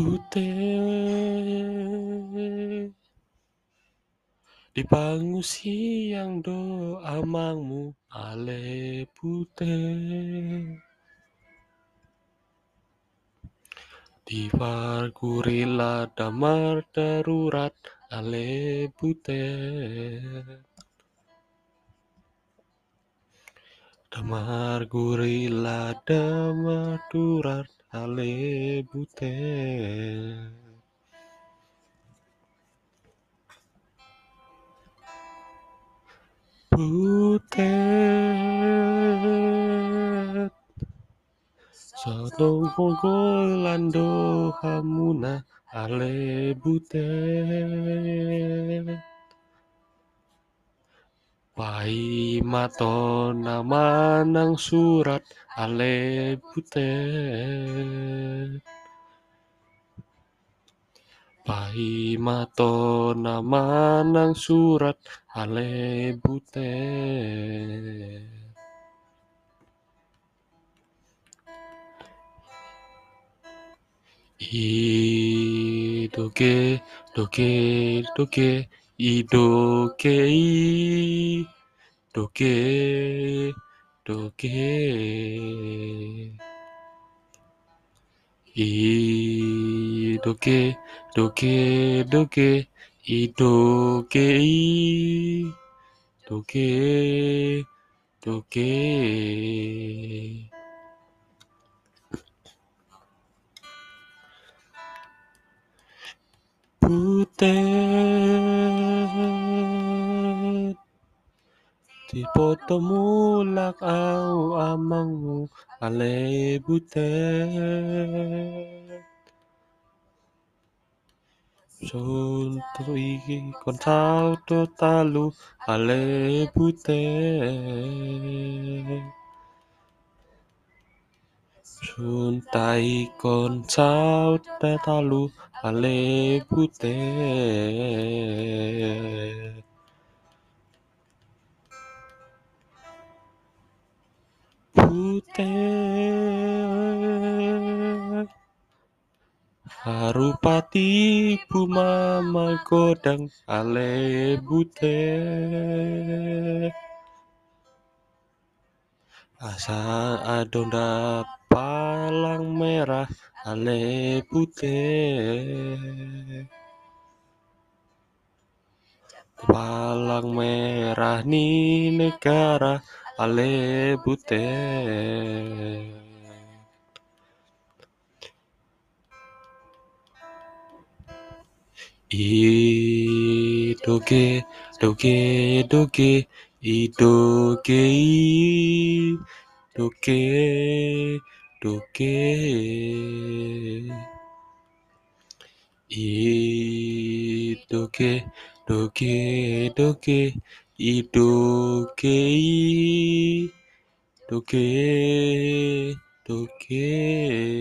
putih di pangu siang do amangmu ale putih di gorila damar darurat ale putih damar gorila damar darurat ale putih Butet Sotong lando hamuna ale butet Pai maton nang surat ale butet Pai mato nama nang surat ale bute I doge doge doge Toqué, toqué. I doke doke doke i doke i doke doke Putain ti potomu lak au amangu, ale butet Son to iki con tao to talu, ale butet Son tai con tao te talu, ale butet Butet Harupati Pumama Godang Ale Butet Asa adonda palang merah Ale Butet Palang merah ni negara ale butet I doge doge doge i doge i doge doge i doge doge doge i doge i doge doge